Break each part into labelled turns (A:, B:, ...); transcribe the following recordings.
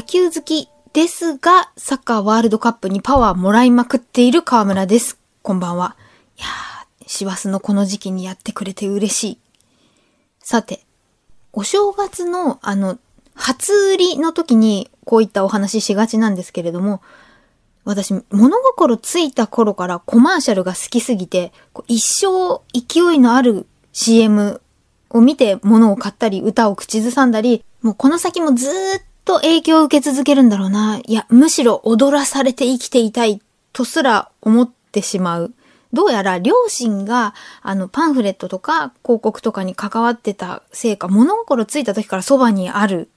A: 野球好きですが、サッカーワールドカップにパワーもらいまくっている河村です。こんばんは。いやー、師走のこの時期にやってくれて嬉しい。さて、お正月のあの、初売りの時にこういったお話しがちなんですけれども、私、物心ついた頃からコマーシャルが好きすぎて、一生勢いのある CM を見て物を買ったり、歌を口ずさんだり、もうこの先もずーっと影響を受け続けるんだろうな。いや、むしろ踊らされて生きていたいとすら思ってしまう。どうやら両親が、あの、パンフレットとか広告とかに関わってたせいか、物心ついた時からそばにある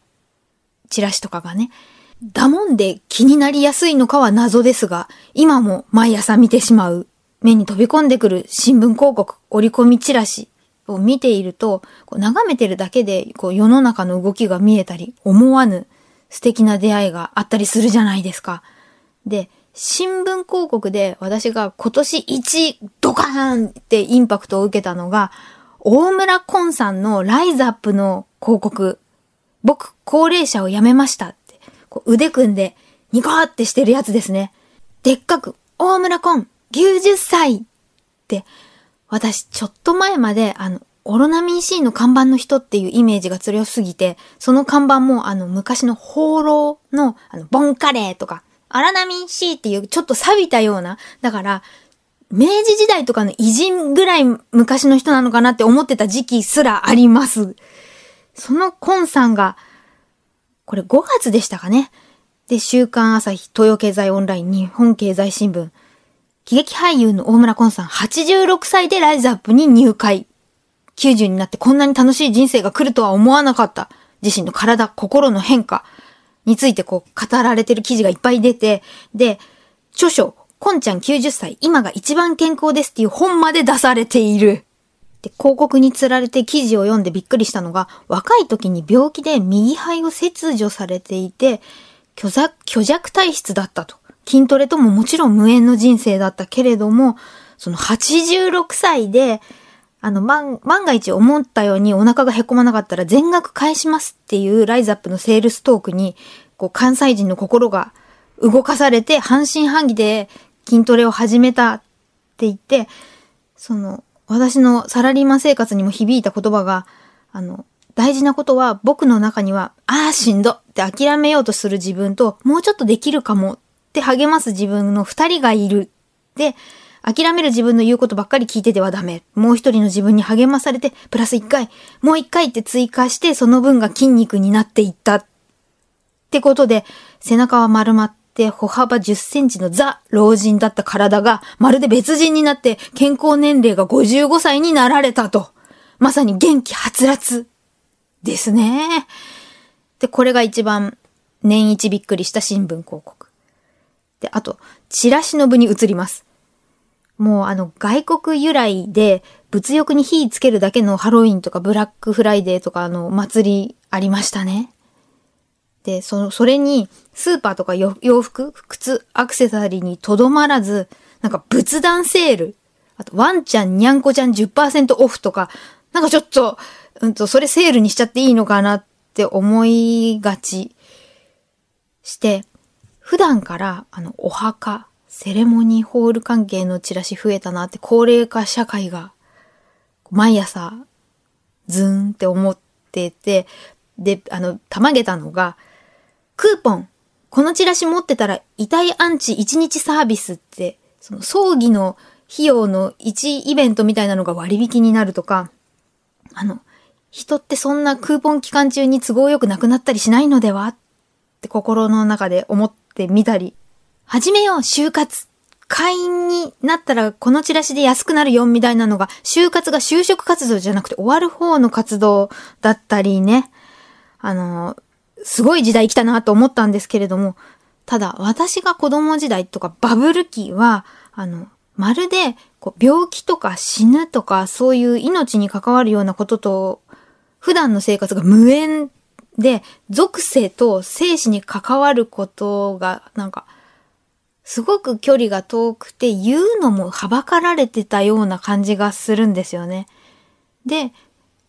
A: チラシとかがね、だもんで気になりやすいのかは謎ですが、今も毎朝見てしまう、目に飛び込んでくる新聞広告、折り込みチラシを見ていると、こう眺めてるだけでこう世の中の動きが見えたり、思わぬ素敵な出会いがあったりするじゃないですか。で、新聞広告で私が今年一ドカーンってインパクトを受けたのが、大村コンさんのライズアップの広告。僕、高齢者を辞めましたって、こう腕組んでニコーってしてるやつですね。でっかく、大村コン、90歳って、私ちょっと前まであの、オロナミン C の看板の人っていうイメージが強すぎて、その看板もあの昔の放浪のあのボンカレーとか、アラナミン C っていうちょっと錆びたような、だから、明治時代とかの偉人ぐらい昔の人なのかなって思ってた時期すらあります。そのコンさんが、これ5月でしたかね。で、週刊朝日、東洋経済オンライン、日本経済新聞、喜劇俳優の大村コンさん、86歳でライズアップに入会。90になってこんなに楽しい人生が来るとは思わなかった。自身の体、心の変化。についてこう語られてる記事がいっぱい出て、で、著書、こんちゃん90歳、今が一番健康ですっていう本まで出されている。で、広告につられて記事を読んでびっくりしたのが、若い時に病気で右肺を切除されていて、虚弱、虚弱体質だったと。筋トレとももちろん無縁の人生だったけれども、その86歳で、あの、万、万が一思ったようにお腹が凹まなかったら全額返しますっていうライズアップのセールストークに、こう、関西人の心が動かされて半信半疑で筋トレを始めたって言って、その、私のサラリーマン生活にも響いた言葉が、あの、大事なことは僕の中には、ああ、しんどって諦めようとする自分と、もうちょっとできるかもって励ます自分の二人がいる。で、諦める自分の言うことばっかり聞いててはダメ。もう一人の自分に励まされて、プラス一回、もう一回って追加して、その分が筋肉になっていった。ってことで、背中は丸まって、歩幅10センチのザ老人だった体が、まるで別人になって、健康年齢が55歳になられたと。まさに元気はつらつ。ですね。で、これが一番年一びっくりした新聞広告。で、あと、チラシの部に移ります。もうあの外国由来で物欲に火つけるだけのハロウィンとかブラックフライデーとかの祭りありましたね。で、その、それにスーパーとか洋服、靴、アクセサリーにとどまらず、なんか仏壇セール、あとワンちゃん、にゃんこちゃん10%オフとか、なんかちょっと、うんと、それセールにしちゃっていいのかなって思いがちして、普段からあの、お墓、セレモニーホール関係のチラシ増えたなって高齢化社会が毎朝ズーンって思ってて、で、あの、たまげたのが、クーポンこのチラシ持ってたら遺体安置1日サービスって、その葬儀の費用の1イベントみたいなのが割引になるとか、あの、人ってそんなクーポン期間中に都合よくなくなったりしないのではって心の中で思ってみたり始めよう、就活。会員になったらこのチラシで安くなるよ、みたいなのが、就活が就職活動じゃなくて終わる方の活動だったりね。あの、すごい時代来たなと思ったんですけれども、ただ私が子供時代とかバブル期は、あの、まるでこう病気とか死ぬとかそういう命に関わるようなことと普段の生活が無縁で属性と生死に関わることがなんかすごく距離が遠くて言うのもはばかられてたような感じがするんですよね。で、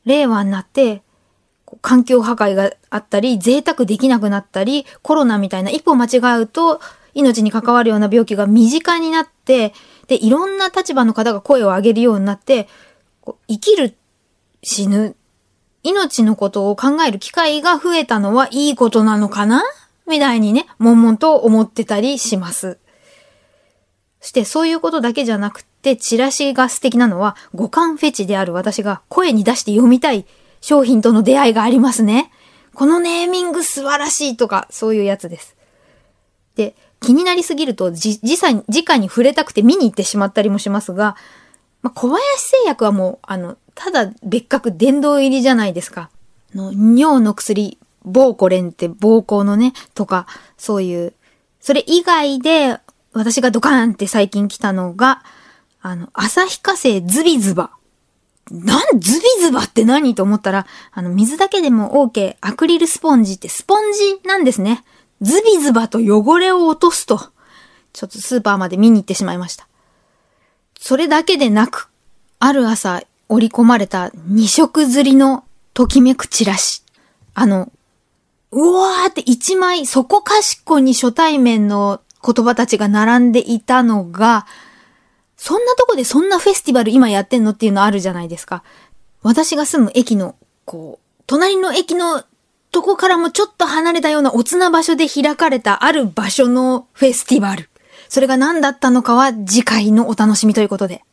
A: 令和になって、環境破壊があったり、贅沢できなくなったり、コロナみたいな一歩間違うと命に関わるような病気が身近になって、で、いろんな立場の方が声を上げるようになって、生きる、死ぬ、命のことを考える機会が増えたのはいいことなのかな？みたいにね、悶々と思ってたりします。そしてそういうことだけじゃなくて、チラシが素敵なのは、五感フェチである私が声に出して読みたい商品との出会いがありますね。このネーミング素晴らしいとか、そういうやつです。で、気になりすぎると、じ、時差に、直に触れたくて見に行ってしまったりもしますが、まあ、小林製薬はもう、あの、ただ別格殿堂入りじゃないですか。の、尿の薬、ボーコレンって膀胱のね、とか、そういう、それ以外で、私がドカーンって最近来たのが、あの、旭化成ズビズバ。なん、ズビズバって何と思ったら、あの、水だけでも OK、アクリルスポンジってスポンジなんですね。ズビズバと汚れを落とすと、ちょっとスーパーまで見に行ってしまいました。それだけでなく、ある朝折り込まれた二色釣りのときめくチラシ。あの、うわーって一枚、そこかしこに初対面の言葉たちが並んでいたのが、そんなとこでそんなフェスティバル今やってんのっていうのあるじゃないですか。私が住む駅の、こう、隣の駅のとこからもちょっと離れたようなおつな場所で開かれたある場所のフェスティバル。それが何だったのかは次回のお楽しみということで。